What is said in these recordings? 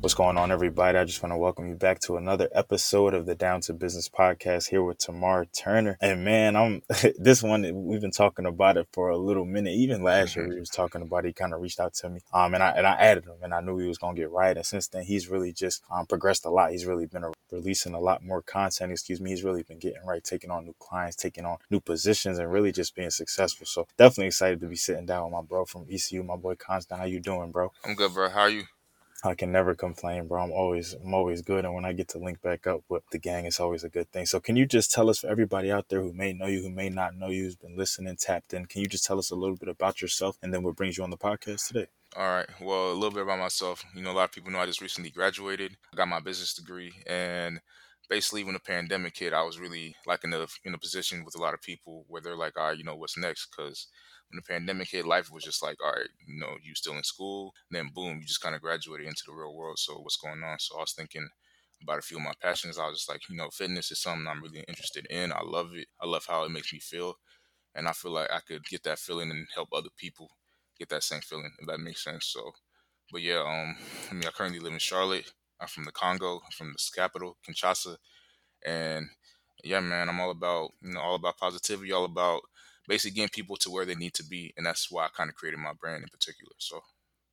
What's going on, everybody? I just want to welcome you back to another episode of the Down to Business podcast here with Tamar Turner. And man, I'm this one we've been talking about it for a little minute. Even last year we was talking about it. He kind of reached out to me, um, and I and I added him, and I knew he was gonna get right. And since then, he's really just um, progressed a lot. He's really been a, releasing a lot more content. Excuse me. He's really been getting right, taking on new clients, taking on new positions, and really just being successful. So definitely excited to be sitting down with my bro from ECU, my boy Constant. How you doing, bro? I'm good, bro. How are you? I can never complain, bro. I'm always I'm always good, and when I get to link back up with the gang, it's always a good thing. So, can you just tell us for everybody out there who may know you, who may not know you, who's been listening, tapped in? Can you just tell us a little bit about yourself, and then what brings you on the podcast today? All right. Well, a little bit about myself. You know, a lot of people know I just recently graduated. I got my business degree, and basically, when the pandemic hit, I was really like in a in a position with a lot of people where they're like, "All right, you know, what's next?" Because when the pandemic hit, life was just like, all right, you know, you still in school, then boom, you just kind of graduated into the real world. So what's going on? So I was thinking about a few of my passions. I was just like, you know, fitness is something I'm really interested in. I love it. I love how it makes me feel, and I feel like I could get that feeling and help other people get that same feeling, if that makes sense. So, but yeah, um, I mean, I currently live in Charlotte. I'm from the Congo, I'm from the capital, Kinshasa, and yeah, man, I'm all about you know all about positivity, all about basically getting people to where they need to be. And that's why I kind of created my brand in particular. So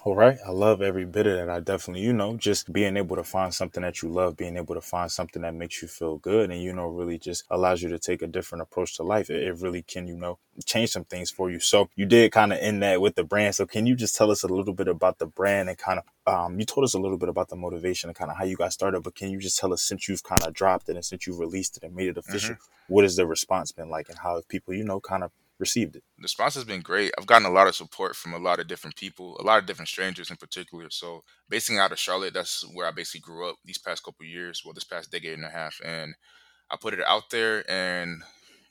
all right. I love every bit of that. I definitely, you know, just being able to find something that you love, being able to find something that makes you feel good and, you know, really just allows you to take a different approach to life. It, it really can, you know, change some things for you. So you did kind of end that with the brand. So can you just tell us a little bit about the brand and kind of, um, you told us a little bit about the motivation and kind of how you got started, but can you just tell us since you've kind of dropped it and since you've released it and made it official, mm-hmm. what has the response been like and how have people, you know, kind of received it? The response has been great. I've gotten a lot of support from a lot of different people, a lot of different strangers in particular. So, basing out of Charlotte, that's where I basically grew up these past couple years, well, this past decade and a half. And I put it out there. And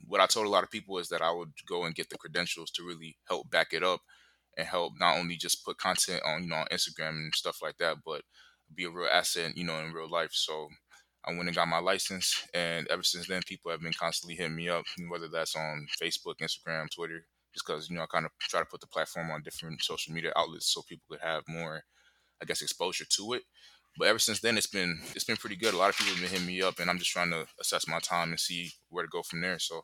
what I told a lot of people is that I would go and get the credentials to really help back it up and help not only just put content on, you know, on Instagram and stuff like that, but be a real asset, you know, in real life. So, I went and got my license, and ever since then, people have been constantly hitting me up, whether that's on Facebook, Instagram, Twitter, just because you know I kind of try to put the platform on different social media outlets so people could have more, I guess, exposure to it. But ever since then, it's been it's been pretty good. A lot of people have been hitting me up, and I'm just trying to assess my time and see where to go from there. So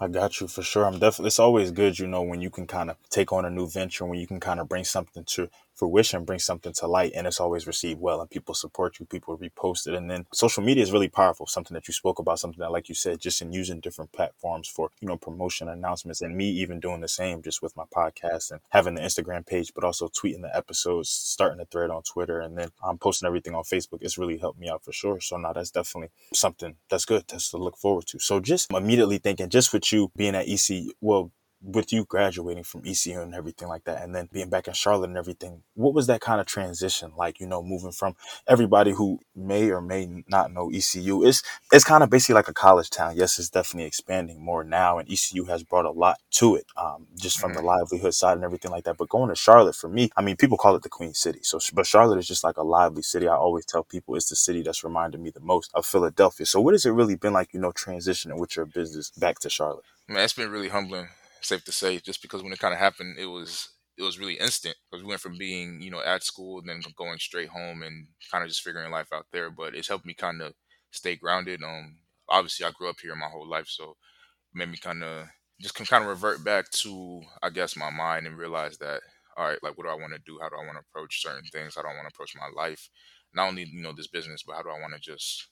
I got you for sure. I'm definitely. It's always good, you know, when you can kind of take on a new venture, when you can kind of bring something to fruition, bring something to light, and it's always received well, and people support you, people repost it, and then social media is really powerful. Something that you spoke about, something that, like you said, just in using different platforms for you know promotion announcements, and me even doing the same, just with my podcast and having the Instagram page, but also tweeting the episodes, starting a thread on Twitter, and then I'm um, posting everything on Facebook. It's really helped me out for sure. So now that's definitely something that's good. That's to look forward to. So just immediately thinking, just with you being at EC, well, with you graduating from ECU and everything like that, and then being back in Charlotte and everything, what was that kind of transition like? You know, moving from everybody who may or may not know ECU, it's it's kind of basically like a college town. Yes, it's definitely expanding more now, and ECU has brought a lot to it, um, just from the mm-hmm. livelihood side and everything like that. But going to Charlotte for me, I mean, people call it the Queen City, so but Charlotte is just like a lively city. I always tell people it's the city that's reminded me the most of Philadelphia. So what has it really been like? You know, transitioning with your business back to Charlotte. Man, it's been really humbling safe to say, just because when it kind of happened, it was it was really instant because we went from being you know at school and then going straight home and kind of just figuring life out there. But it's helped me kind of stay grounded. Um, obviously I grew up here my whole life, so it made me kind of just can kind of revert back to I guess my mind and realize that all right, like what do I want to do? How do I want to approach certain things? How do I want to approach my life? Not only you know this business, but how do I want to just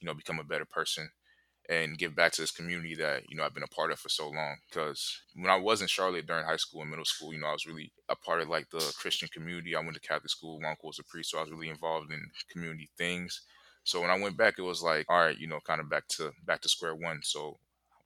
you know become a better person and give back to this community that you know I've been a part of for so long. Because when I was in Charlotte during high school and middle school, you know I was really a part of like the Christian community. I went to Catholic school. My uncle was a priest, so I was really involved in community things. So when I went back, it was like, all right, you know, kind of back to back to square one. So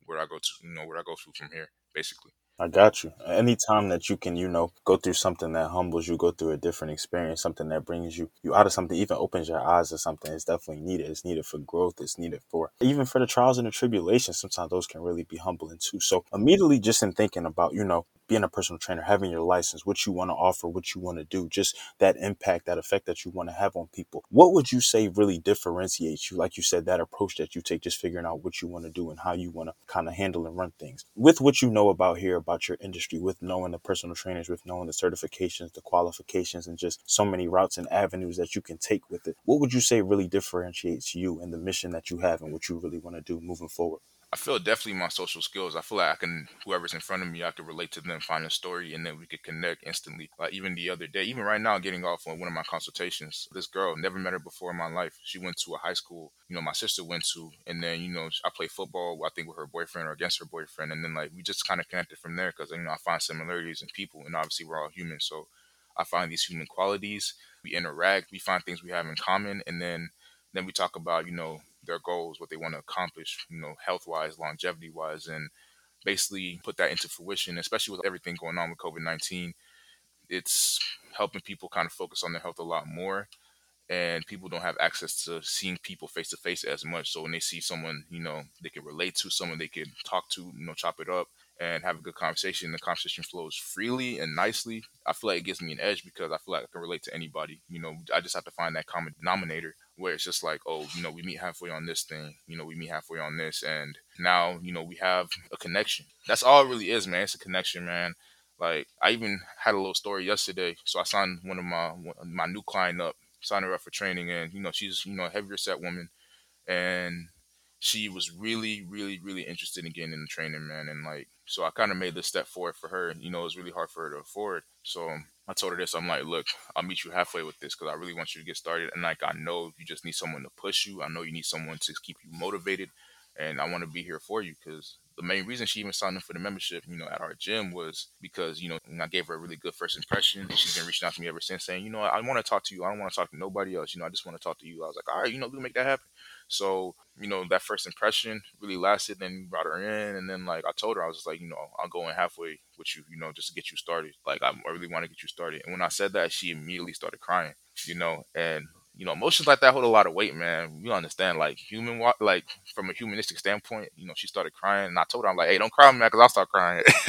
where I go to, you know, where I go to from here, basically. I got you. Anytime that you can, you know, go through something that humbles you, go through a different experience, something that brings you you out of something, even opens your eyes to something, it's definitely needed. It's needed for growth. It's needed for even for the trials and the tribulations. Sometimes those can really be humbling too. So immediately, just in thinking about, you know, being a personal trainer, having your license, what you want to offer, what you want to do, just that impact, that effect that you want to have on people. What would you say really differentiates you? Like you said, that approach that you take, just figuring out what you want to do and how you want to kind of handle and run things. With what you know about here, about your industry, with knowing the personal trainers, with knowing the certifications, the qualifications, and just so many routes and avenues that you can take with it, what would you say really differentiates you and the mission that you have and what you really want to do moving forward? I feel definitely my social skills. I feel like I can whoever's in front of me, I can relate to them, find a story, and then we could connect instantly. Like even the other day, even right now, getting off on one of my consultations, this girl never met her before in my life. She went to a high school, you know, my sister went to, and then you know I play football. I think with her boyfriend or against her boyfriend, and then like we just kind of connected from there because you know I find similarities in people, and obviously we're all human, so I find these human qualities. We interact, we find things we have in common, and then then we talk about you know their goals, what they want to accomplish, you know, health wise, longevity wise, and basically put that into fruition, especially with everything going on with COVID 19. It's helping people kind of focus on their health a lot more. And people don't have access to seeing people face to face as much. So when they see someone, you know, they can relate to, someone they can talk to, you know, chop it up, and have a good conversation. The conversation flows freely and nicely. I feel like it gives me an edge because I feel like I can relate to anybody. You know, I just have to find that common denominator where it's just like, oh, you know, we meet halfway on this thing, you know, we meet halfway on this, and now, you know, we have a connection. That's all it really is, man. It's a connection, man. Like I even had a little story yesterday. So I signed one of my my new client up, signed her up for training, and you know, she's you know a heavier set woman, and she was really, really, really interested in getting in the training, man. And like, so I kind of made this step forward for her. You know, it was really hard for her to afford. So I told her this. I'm like, look, I'll meet you halfway with this because I really want you to get started. And like, I know you just need someone to push you. I know you need someone to keep you motivated. And I want to be here for you because the main reason she even signed up for the membership, you know, at our gym was because, you know, I gave her a really good first impression. She's been reaching out to me ever since saying, you know, I want to talk to you. I don't want to talk to nobody else. You know, I just want to talk to you. I was like, all right, you know, we can make that happen. So, you know, that first impression really lasted. Then brought her in, and then like I told her, I was just like, you know, I'll go in halfway with you, you know, just to get you started. Like I really want to get you started. And when I said that, she immediately started crying, you know, and you know, emotions like that hold a lot of weight, man. You understand, like human, like from a humanistic standpoint, you know, she started crying, and I told her, I'm like, hey, don't cry, man, because I'll start crying.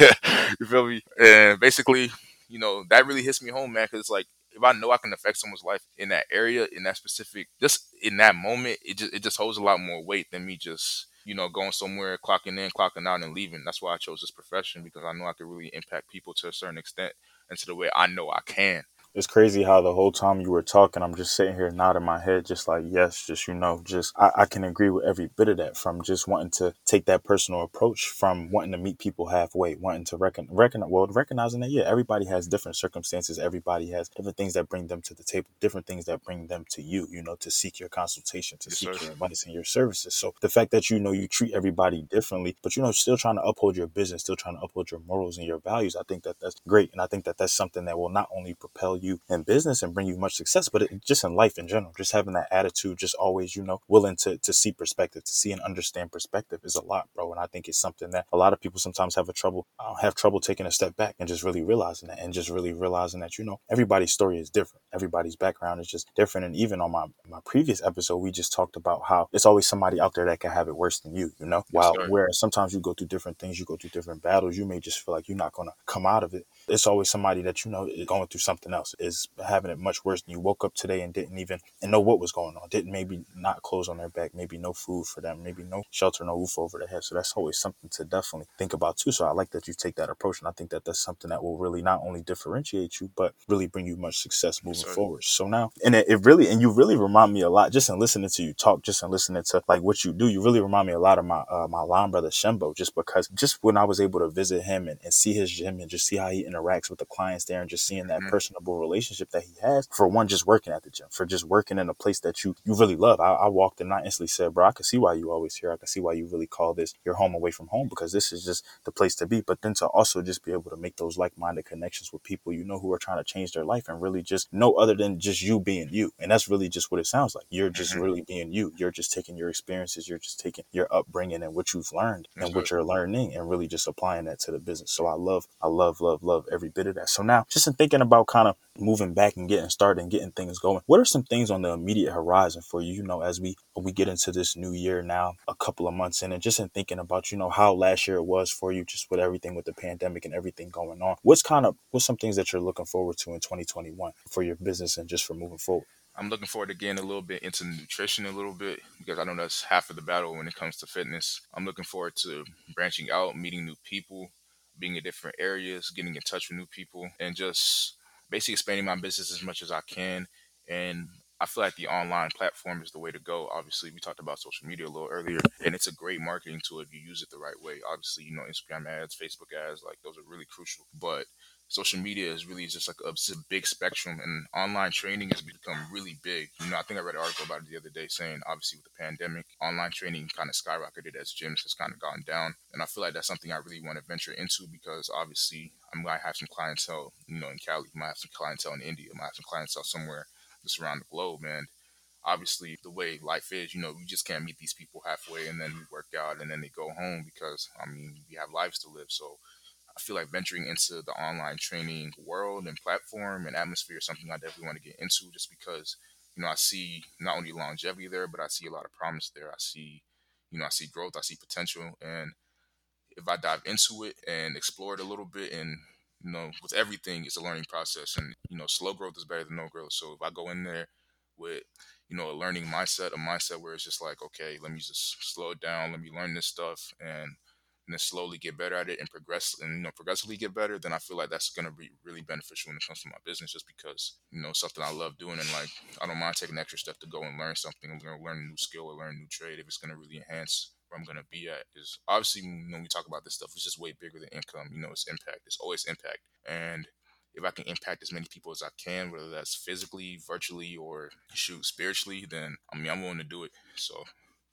you feel me? And basically, you know, that really hits me home, man, because it's like if I know I can affect someone's life in that area, in that specific, just in that moment, it just it just holds a lot more weight than me just you know going somewhere, clocking in, clocking out, and leaving. That's why I chose this profession because I know I can really impact people to a certain extent and to the way I know I can it's crazy how the whole time you were talking, I'm just sitting here nodding my head, just like, yes, just, you know, just, I, I, can agree with every bit of that from just wanting to take that personal approach from wanting to meet people halfway, wanting to reckon, reckon, well, recognizing that, yeah, everybody has different circumstances. Everybody has different things that bring them to the table, different things that bring them to you, you know, to seek your consultation, to yes, seek sir. your advice and your services. So the fact that, you know, you treat everybody differently, but, you know, still trying to uphold your business, still trying to uphold your morals and your values, I think that that's great. And I think that that's something that will not only propel you in business, and bring you much success, but it, just in life in general, just having that attitude, just always, you know, willing to, to see perspective, to see and understand perspective is a lot, bro. And I think it's something that a lot of people sometimes have a trouble, uh, have trouble taking a step back and just really realizing that and just really realizing that, you know, everybody's story is different. Everybody's background is just different. And even on my, my previous episode, we just talked about how it's always somebody out there that can have it worse than you, you know, while whereas sometimes you go through different things, you go through different battles, you may just feel like you're not going to come out of it. It's always somebody that, you know, is going through something else, is having it much worse than you woke up today and didn't even and know what was going on. Didn't maybe not clothes on their back, maybe no food for them, maybe no shelter, no roof over their head. So that's always something to definitely think about too. So I like that you take that approach, and I think that that's something that will really not only differentiate you, but really bring you much success moving Sorry. forward. So now, and it, it really, and you really remind me a lot just in listening to you talk, just in listening to like what you do. You really remind me a lot of my uh, my line brother Shembo, just because just when I was able to visit him and, and see his gym and just see how he interacts with the clients there and just seeing that mm-hmm. personable relationship that he has for one just working at the gym for just working in a place that you you really love. I, I walked in and I instantly said bro I can see why you always here. I can see why you really call this your home away from home because this is just the place to be. But then to also just be able to make those like-minded connections with people you know who are trying to change their life and really just no other than just you being you. And that's really just what it sounds like. You're just mm-hmm. really being you. You're just taking your experiences. You're just taking your upbringing and what you've learned that's and what you're learning and really just applying that to the business. So I love I love love love every bit of that. So now just in thinking about kind of moving back and getting started and getting things going. What are some things on the immediate horizon for you? You know, as we we get into this new year now, a couple of months in, and just in thinking about you know how last year it was for you, just with everything with the pandemic and everything going on. What's kind of what's some things that you're looking forward to in 2021 for your business and just for moving forward? I'm looking forward to getting a little bit into nutrition a little bit because I know that's half of the battle when it comes to fitness. I'm looking forward to branching out, meeting new people, being in different areas, getting in touch with new people, and just basically expanding my business as much as I can. And I feel like the online platform is the way to go. Obviously, we talked about social media a little earlier, and it's a great marketing tool if you use it the right way. Obviously, you know, Instagram ads, Facebook ads, like those are really crucial. But social media is really just like a, a big spectrum and online training has become really big. You know, I think I read an article about it the other day saying obviously with the pandemic, online training kind of skyrocketed as gyms has kind of gone down. And I feel like that's something I really want to venture into because obviously I might have some clientele, you know, in Cali, I might have some clientele in India, I might have some clientele somewhere just around the globe. And obviously the way life is, you know, we just can't meet these people halfway and then we work out and then they go home because I mean we have lives to live. So I feel like venturing into the online training world and platform and atmosphere is something I definitely want to get into just because, you know, I see not only longevity there, but I see a lot of promise there. I see, you know, I see growth, I see potential. And if I dive into it and explore it a little bit and, you know, with everything, it's a learning process. And, you know, slow growth is better than no growth. So if I go in there with, you know, a learning mindset, a mindset where it's just like, okay, let me just slow it down, let me learn this stuff and and then slowly get better at it and progress and you know progressively get better, then I feel like that's gonna be really beneficial when it comes to my business just because, you know, something I love doing and like I don't mind taking extra step to go and learn something. I'm gonna learn a new skill or learn a new trade if it's gonna really enhance where I'm gonna be at. is obviously when we talk about this stuff, it's just way bigger than income. You know, it's impact. It's always impact. And if I can impact as many people as I can, whether that's physically, virtually, or shoot spiritually, then I mean I'm willing to do it. So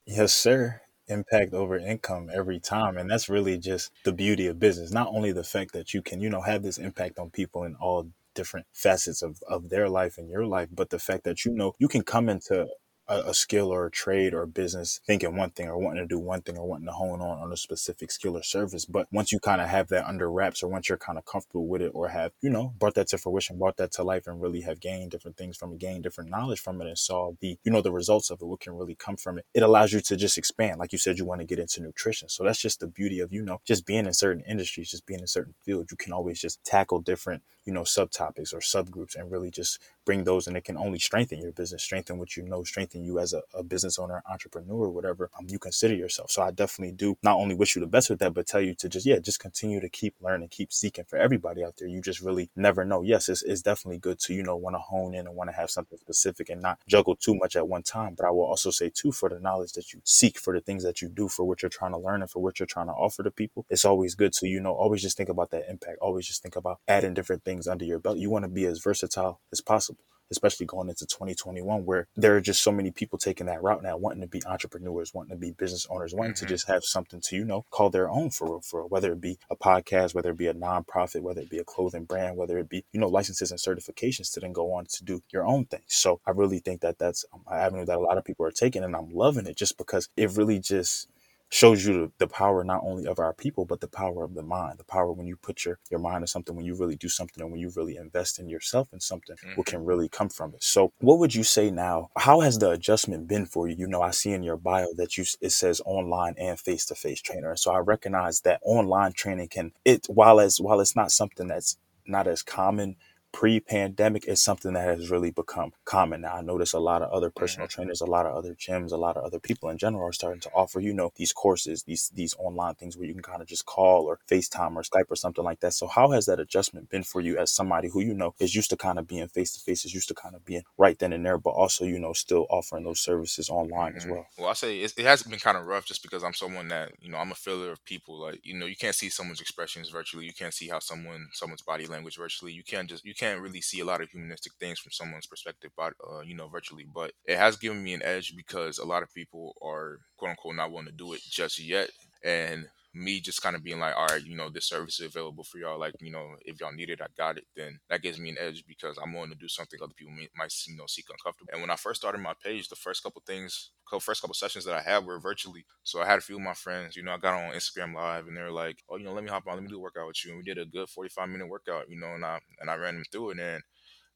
Yes, sir. Impact over income every time. And that's really just the beauty of business. Not only the fact that you can, you know, have this impact on people in all different facets of, of their life and your life, but the fact that you know you can come into a, a skill or a trade or a business thinking one thing or wanting to do one thing or wanting to hone on on a specific skill or service. But once you kind of have that under wraps or once you're kind of comfortable with it or have, you know, brought that to fruition, brought that to life and really have gained different things from it, gained different knowledge from it and saw the, you know, the results of it, what can really come from it. It allows you to just expand. Like you said, you want to get into nutrition. So that's just the beauty of, you know, just being in certain industries, just being in certain fields. You can always just tackle different, you know, subtopics or subgroups and really just bring those and it can only strengthen your business, strengthen what you know, strengthen you as a, a business owner, entrepreneur, whatever um, you consider yourself. So I definitely do not only wish you the best with that, but tell you to just, yeah, just continue to keep learning, keep seeking for everybody out there. You just really never know. Yes, it's, it's definitely good to, you know, want to hone in and want to have something specific and not juggle too much at one time. But I will also say too, for the knowledge that you seek, for the things that you do, for what you're trying to learn and for what you're trying to offer to people, it's always good to, you know, always just think about that impact. Always just think about adding different things under your belt. You want to be as versatile as possible especially going into 2021, where there are just so many people taking that route now, wanting to be entrepreneurs, wanting to be business owners, wanting mm-hmm. to just have something to, you know, call their own for real, for real, whether it be a podcast, whether it be a nonprofit, whether it be a clothing brand, whether it be, you know, licenses and certifications to then go on to do your own thing. So I really think that that's an avenue that a lot of people are taking, and I'm loving it just because it really just shows you the, power not only of our people but the power of the mind the power when you put your your mind to something when you really do something and when you really invest in yourself and something mm-hmm. what can really come from it. So what would you say now? How has the adjustment been for you? You know i see in your bio that you it says online and face-to-face trainer so i recognize that online training can it while as while it's not something that's not as common pre-pandemic is something that has really become common now. I notice a lot of other personal mm-hmm. trainers, a lot of other gyms, a lot of other people in general are starting to offer, you know, these courses, these these online things where you can kind of just call or FaceTime or Skype or something like that. So how has that adjustment been for you as somebody who, you know, is used to kind of being face to face, is used to kind of being right then and there, but also, you know, still offering those services online mm-hmm. as well? Well, I say it, it has been kind of rough just because I'm someone that, you know, I'm a filler of people. Like, you know, you can't see someone's expressions virtually. You can't see how someone someone's body language virtually. You can't just you can't really see a lot of humanistic things from someone's perspective, but uh, you know, virtually. But it has given me an edge because a lot of people are quote unquote not willing to do it just yet, and me just kind of being like, all right, you know, this service is available for y'all. Like, you know, if y'all need it, I got it. Then that gives me an edge because I'm willing to do something other people might, you know, seek uncomfortable. And when I first started my page, the first couple things, first couple sessions that I had were virtually. So I had a few of my friends, you know, I got on Instagram Live and they were like, oh, you know, let me hop on, let me do a workout with you. And we did a good 45 minute workout, you know, and I and I ran them through it. And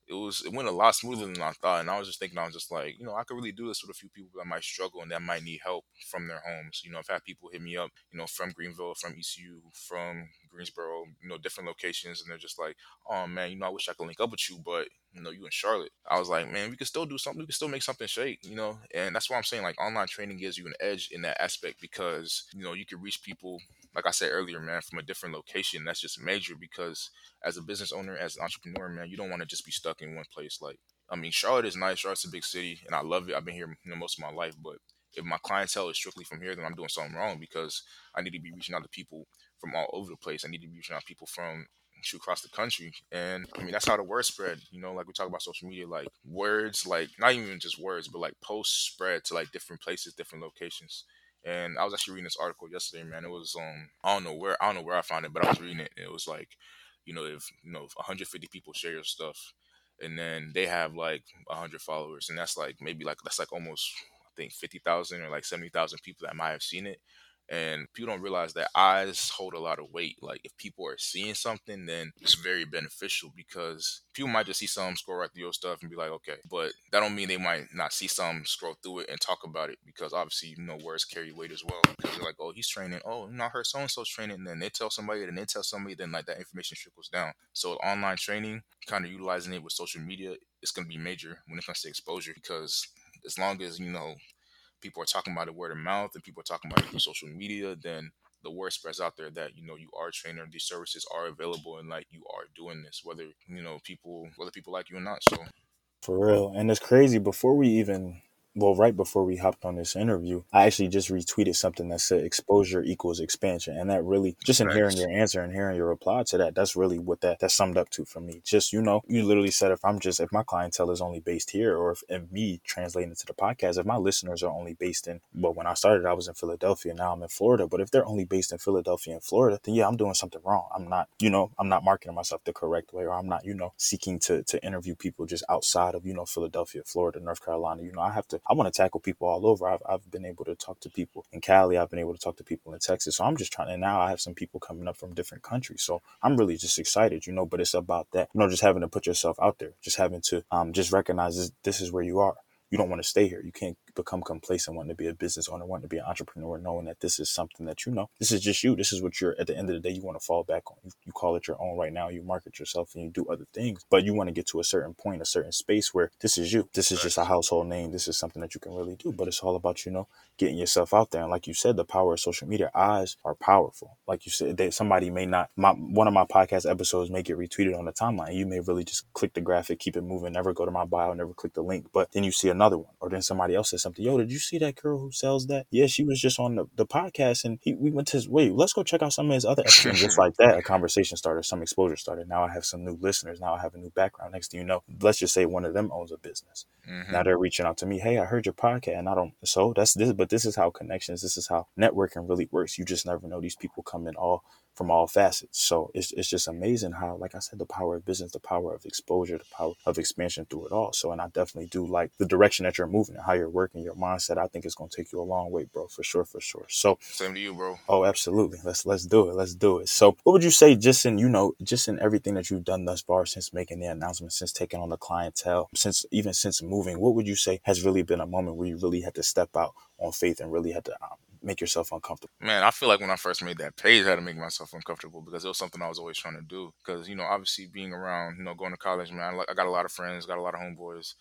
it was it went a lot smoother than I thought. And I was just thinking, I was just like, you know, I could really do this with a few people that might struggle and that might need help from their homes. You know, I've had people hit me up, you know, from Greenville, from ECU, from Greensboro, you know, different locations, and they're just like, oh man, you know, I wish I could link up with you, but you know, you in Charlotte. I was like, man, we can still do something. We can still make something shake, you know. And that's why I'm saying like online training gives you an edge in that aspect because you know you can reach people like I said earlier, man, from a different location. That's just major because as a business owner, as an entrepreneur, man, you don't want to just be stuck in one place. Like, I mean, Charlotte is nice. Charlotte's a big city, and I love it. I've been here you know, most of my life, but if my clientele is strictly from here, then I'm doing something wrong because I need to be reaching out to people from all over the place. I need to be reaching out people from shoot across the country. And I mean, that's how the word spread. You know, like we talk about social media, like words, like not even just words, but like posts spread to like different places, different locations. And I was actually reading this article yesterday, man. It was um I don't know where I don't know where I found it, but I was reading it. it was like, you know, if you know if 150 people share your stuff, and then they have like 100 followers, and that's like maybe like that's like almost I think 50,000 or like 70,000 people that might have seen it and people don't realize that eyes hold a lot of weight. Like if people are seeing something, then it's very beneficial because people might just see some scroll right through your stuff and be like, okay, but that don't mean they might not see some scroll through it and talk about it because obviously you know words carry weight as well. Because they're like, oh, he's training. Oh, you know, I heard so and so's training. And then they tell somebody, then they tell somebody, then like that information trickles down. So online training, kind of utilizing it with social media, it's gonna be major when it comes to exposure because as long as you know people are talking about it word of mouth and people are talking about it through social media, then the word spreads out there that you know you are a trainer, these services are available, and like you are doing this, whether you know people whether people like you or not. So for real, and it's crazy. Before we even well, right before we hopped on this interview, I actually just retweeted something that said exposure equals expansion. And that really, just in hearing your answer and hearing your reply to that, that's really what that, that summed up to for me. Just, you know, you literally said if I'm just, if my clientele is only based here or if, if me translating it to the podcast, if my listeners are only based in, well, when I started, I was in Philadelphia. Now I'm in Florida. But if they're only based in Philadelphia and Florida, then yeah, I'm doing something wrong. I'm not, you know, I'm not marketing myself the correct way or I'm not, you know, seeking to, to interview people just outside of, you know, Philadelphia, Florida, North Carolina. You know, I have to, I want to tackle people all over. I've, I've been able to talk to people in Cali. I've been able to talk to people in Texas. So I'm just trying. And now I have some people coming up from different countries. So I'm really just excited, you know. But it's about that, you know, just having to put yourself out there, just having to um, just recognize this, this is where you are. You don't want to stay here. You can't become complacent wanting to be a business owner, wanting to be an entrepreneur, knowing that this is something that you know, this is just you. This is what you're at the end of the day, you want to fall back on. You, you call it your own right now. You market yourself and you do other things, but you want to get to a certain point, a certain space where this is you. This is just a household name. This is something that you can really do, but it's all about, you know, getting yourself out there. And like you said, the power of social media, eyes are powerful. Like you said, they, somebody may not, my, one of my podcast episodes may get retweeted on the timeline. You may really just click the graphic, keep it moving, never go to my bio, never click the link, but then you see another one, or then somebody else says something. Yo, did you see that girl who sells that? Yeah, she was just on the, the podcast and he, we went to his, wait, let's go check out some of his other episodes. just like that, a conversation started, some exposure started. Now I have some new listeners. Now I have a new background. Next thing you know, let's just say one of them owns a business. Mm-hmm. Now they're reaching out to me. Hey, I heard your podcast and I don't, so that's this, but this is how connections, this is how networking really works. You just never know. These people come in all from all facets. So it's, it's just amazing how, like I said, the power of business, the power of exposure, the power of expansion through it all. So, and I definitely do like the direction that you're moving and how you're working, your mindset. I think it's going to take you a long way, bro, for sure, for sure. So, same to you, bro. Oh, absolutely. Let's let's do it. Let's do it. So, what would you say, just in you know, just in everything that you've done thus far since making the announcement, since taking on the clientele, since even since moving, what would you say has really been a moment where you really had to step out on faith and really had to um, make yourself uncomfortable? Man, I feel like when I first made that page, I had to make myself uncomfortable because it was something I was always trying to do. Because you know, obviously being around, you know, going to college, man, I got a lot of friends, got a lot of homeboys,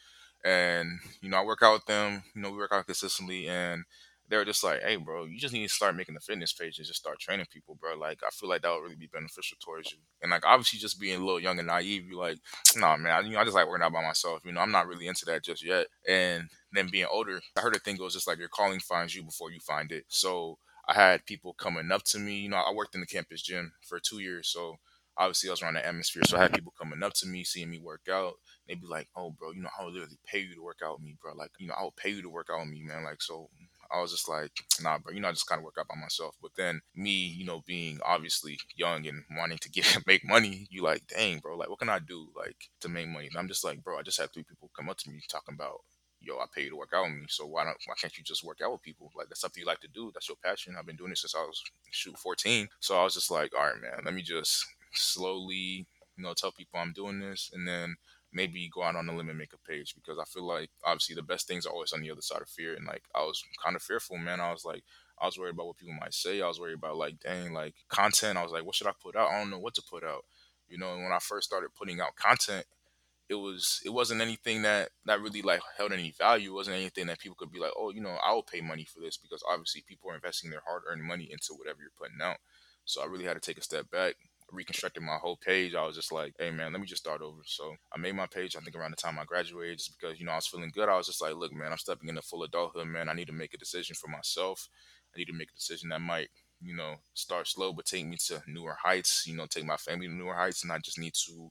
and you know, I work out with them. You know, we work out consistently, and they were just like, "Hey, bro, you just need to start making the fitness page and just start training people, bro. Like, I feel like that would really be beneficial towards you." And like, obviously, just being a little young and naive, you like, "Nah, man, I, you know, I just like working out by myself. You know, I'm not really into that just yet." And then being older, I heard a thing goes just like your calling finds you before you find it. So I had people coming up to me. You know, I worked in the campus gym for two years, so obviously I was around the atmosphere. So I had people coming up to me, seeing me work out. They'd be like, "Oh, bro, you know, I would literally pay you to work out with me, bro. Like, you know, I would pay you to work out with me, man. Like, so I was just like, nah, bro, you know, I just kind of work out by myself. But then me, you know, being obviously young and wanting to get make money, you like, dang, bro, like, what can I do like to make money? And I'm just like, bro, I just had three people come up to me talking about, yo, I pay you to work out with me. So why don't why can't you just work out with people? Like that's something you like to do. That's your passion. I've been doing it since I was shoot 14. So I was just like, all right, man, let me just slowly, you know, tell people I'm doing this, and then maybe go out on a limb and make a page because I feel like obviously the best things are always on the other side of fear. And like I was kind of fearful, man. I was like, I was worried about what people might say. I was worried about like, dang, like content. I was like, what should I put out? I don't know what to put out. You know, and when I first started putting out content, it was it wasn't anything that that really like held any value. It wasn't anything that people could be like, oh, you know, I will pay money for this because obviously people are investing their hard earned money into whatever you're putting out. So I really had to take a step back, reconstructed my whole page. I was just like, hey man, let me just start over. So I made my page. I think around the time I graduated, just because you know I was feeling good. I was just like, look, man, I'm stepping into full adulthood, man. I need to make a decision for myself. I need to make a decision that might you know, start slow but take me to newer heights, you know, take my family to newer heights. And I just need to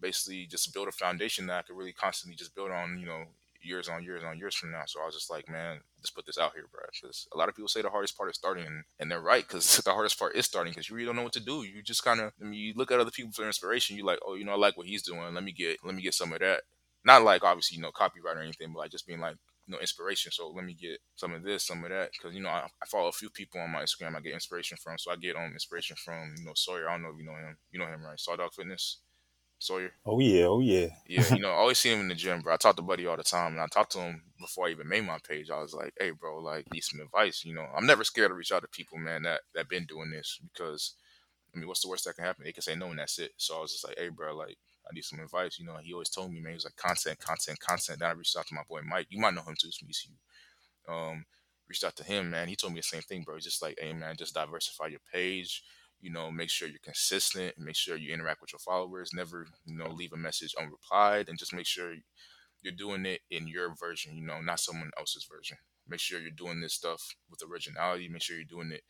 basically just build a foundation that I could really constantly just build on, you know, years on years on years from now. So I was just like, man, let's put this out here, bro. Because a lot of people say the hardest part is starting, and, and they're right. Because the hardest part is starting, because you really don't know what to do. You just kind of, I mean, you look at other people for inspiration. You like, oh, you know, I like what he's doing. Let me get, let me get some of that. Not like obviously, you know, copyright or anything, but like just being like, you know, inspiration. So let me get some of this, some of that, because you know, I, I, follow a few people on my Instagram. I get inspiration from. So I get um inspiration from, you know, Sawyer. I don't know if you know him. You know him, right? Saw Dog Fitness. Sawyer. Oh yeah, oh yeah. yeah, you know, I always see him in the gym, bro. I talk to Buddy all the time, and I talked to him before I even made my page. I was like, "Hey, bro, like, need some advice." You know, I'm never scared to reach out to people, man, that that been doing this because, I mean, what's the worst that can happen? They can say no, and that's it. So I was just like, "Hey, bro, like, I need some advice." You know, he always told me, man, he was like, "Content, content, content." Then I reached out to my boy Mike. You might know him too, from ECU. Um, reached out to him, man. He told me the same thing, bro. He's just like, "Hey, man, just diversify your page." You know make sure you're consistent make sure you interact with your followers never you know leave a message unreplied and just make sure you're doing it in your version you know not someone else's version. Make sure you're doing this stuff with originality make sure you're doing it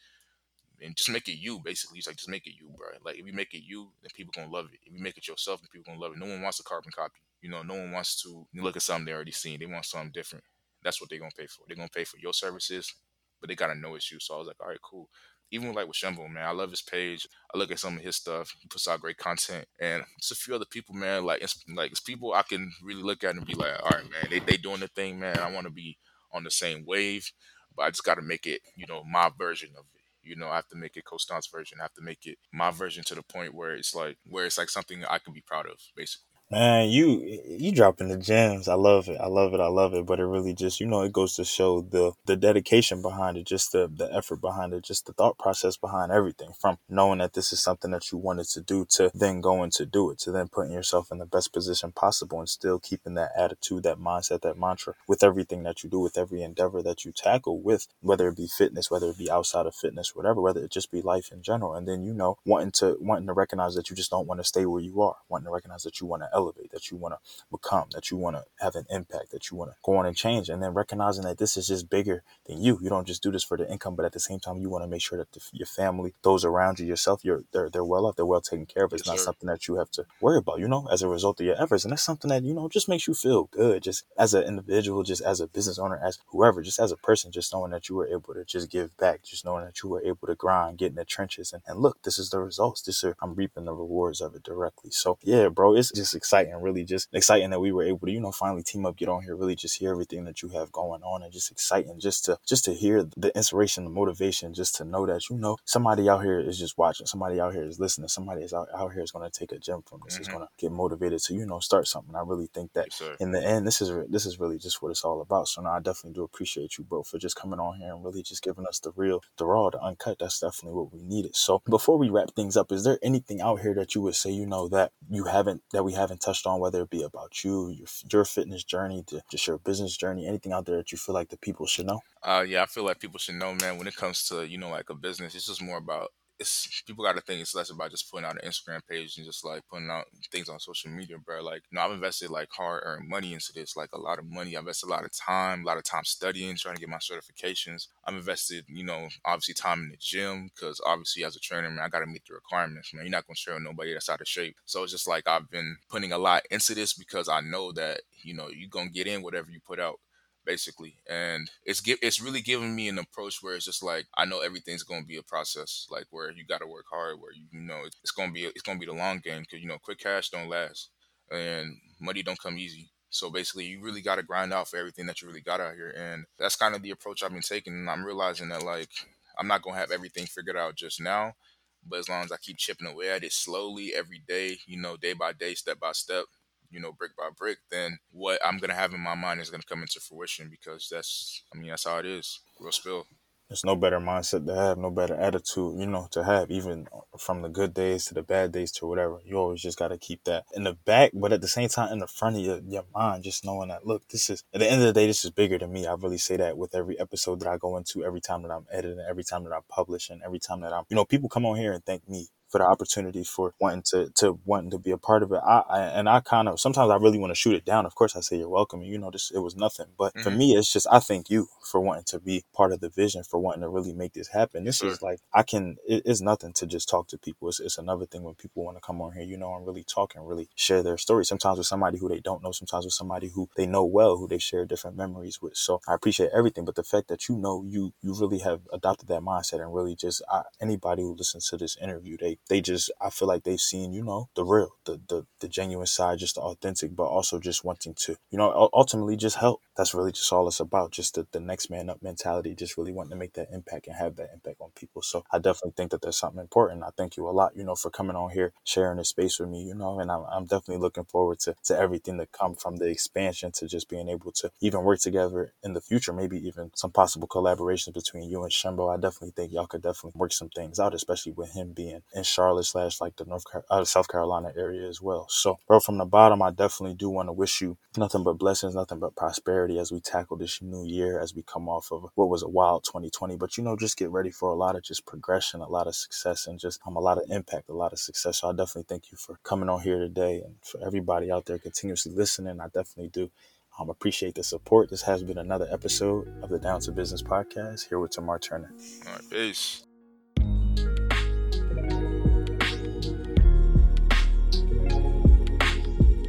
and just make it you basically. It's like just make it you bro like if you make it you then people gonna love it. If you make it yourself then people gonna love it. No one wants a carbon copy you know? No one wants to look at something they already seen. They want something different. That's what they're gonna pay for. They're gonna pay for your services but they gotta know it's you. So i was like all right cool even like with Shumbo, man, I love his page. I look at some of his stuff. He puts out great content, and just a few other people, man. Like, it's, like it's people I can really look at and be like, all right, man, they they doing the thing, man. I want to be on the same wave, but I just got to make it, you know, my version of it. You know, I have to make it Costan's version. I have to make it my version to the point where it's like where it's like something I can be proud of, basically. Man, you you dropping the gems. I love it. I love it. I love it. But it really just you know it goes to show the the dedication behind it, just the the effort behind it, just the thought process behind everything. From knowing that this is something that you wanted to do to then going to do it, to then putting yourself in the best position possible, and still keeping that attitude, that mindset, that mantra with everything that you do, with every endeavor that you tackle with, whether it be fitness, whether it be outside of fitness, whatever, whether it just be life in general. And then you know wanting to wanting to recognize that you just don't want to stay where you are, wanting to recognize that you want to elevate, that you want to become, that you want to have an impact, that you want to go on and change, and then recognizing that this is just bigger than you. You don't just do this for the income, but at the same time, you want to make sure that the, your family, those around you, yourself, you're they're they're well off, they're well taken care of. It's yes, not sir. something that you have to worry about, you know, as a result of your efforts, and that's something that you know just makes you feel good, just as an individual, just as a business owner, as whoever, just as a person, just knowing that you were able to just give back, just knowing that you were able to grind, get in the trenches, and, and look, this is the results. This are I'm reaping the rewards of it directly. So yeah, bro, it's just exciting, really just exciting that we were able to, you know, finally team up, get on here, really just hear everything that you have going on and just exciting just to just to hear the inspiration, the motivation, just to know that, you know, somebody out here is just watching, somebody out here is listening, somebody is out, out here is gonna take a gem from this, mm-hmm. is gonna get motivated to, you know, start something. I really think that yes, in the end, this is this is really just what it's all about. So now I definitely do appreciate you, bro, for just coming on here and really just giving us the real, the raw, the uncut. That's definitely what we needed. So before we wrap things up, is there anything out here that you would say, you know, that you haven't that we haven't touched on, whether it be about you, your your fitness journey, to just your business journey, anything out there that you feel like the people should know? Uh, yeah, I feel like people should know, man. When it comes to you know like a business, it's just more about it's people got to think it's less about just putting out an Instagram page and just like putting out things on social media, bro. Like, no, I've invested like hard earned money into this, like a lot of money. I've invested a lot of time, a lot of time studying, trying to get my certifications. I've invested, you know, obviously time in the gym because obviously as a trainer, man, I got to meet the requirements, man. You're not gonna with nobody that's out of shape. So it's just like I've been putting a lot into this because I know that you know you're gonna get in whatever you put out basically. And it's it's really giving me an approach where it's just like I know everything's going to be a process, like where you got to work hard, where you, you know it's going to be it's going to be the long game because you know quick cash don't last and money don't come easy. So basically, you really got to grind out for everything that you really got out here, and that's kind of the approach I've been taking. And I'm realizing that like I'm not gonna have everything figured out just now, but as long as I keep chipping away at it slowly every day, you know, day by day, step by step, you know, brick by brick, then what I'm gonna have in my mind is gonna come into fruition because that's, I mean, that's how it is. Real spill. There's no better mindset to have, no better attitude, you know, to have, even from the good days to the bad days to whatever. You always just got to keep that in the back, but at the same time, in the front of your, your mind, just knowing that, look, this is, at the end of the day, this is bigger than me. I really say that with every episode that I go into, every time that I'm editing, every time that I publish, and every time that I'm, you know, people come on here and thank me for the opportunity for wanting to to wanting to be a part of it. I, I and I kind of sometimes I really want to shoot it down. Of course, I say you're welcome. You know, this it was nothing, but mm-hmm. for me, it's just I thank you for wanting to be part of the vision, for wanting to really make this happen. This is like I can. It, it's nothing to just talk to people. It's, it's another thing when people want to come on here, you know, and really talk and really share their story. Sometimes with somebody who they don't know, sometimes with somebody who they know well, who they share different memories with. So I appreciate everything, but the fact that you know you you really have adopted that mindset and really just I, anybody who listens to this interview, they they just I feel like they've seen, you know, the real, the, the, the genuine side, just the authentic, but also just wanting to, you know, ultimately just help. That's really just all it's about. Just the, the next man up mentality, just really wanting to make that impact and have that impact on people. So I definitely think that there's something important. I thank you a lot, you know, for coming on here, sharing this space with me, you know, and I'm, I'm definitely looking forward to, to everything that come from the expansion to just being able to even work together in the future, maybe even some possible collaborations between you and Shembo. I definitely think y'all could definitely work some things out, especially with him being in Charlotte slash like the North Car- uh, South Carolina area as well. So, bro, from the bottom, I definitely do want to wish you nothing but blessings, nothing but prosperity as we tackle this new year, as we come off of what was a wild 2020. But you know, just get ready for a lot of just progression, a lot of success, and just um, a lot of impact, a lot of success. So, I definitely thank you for coming on here today, and for everybody out there continuously listening. I definitely do. Um, appreciate the support. This has been another episode of the Down to Business podcast here with Tamar Turner. All right, peace.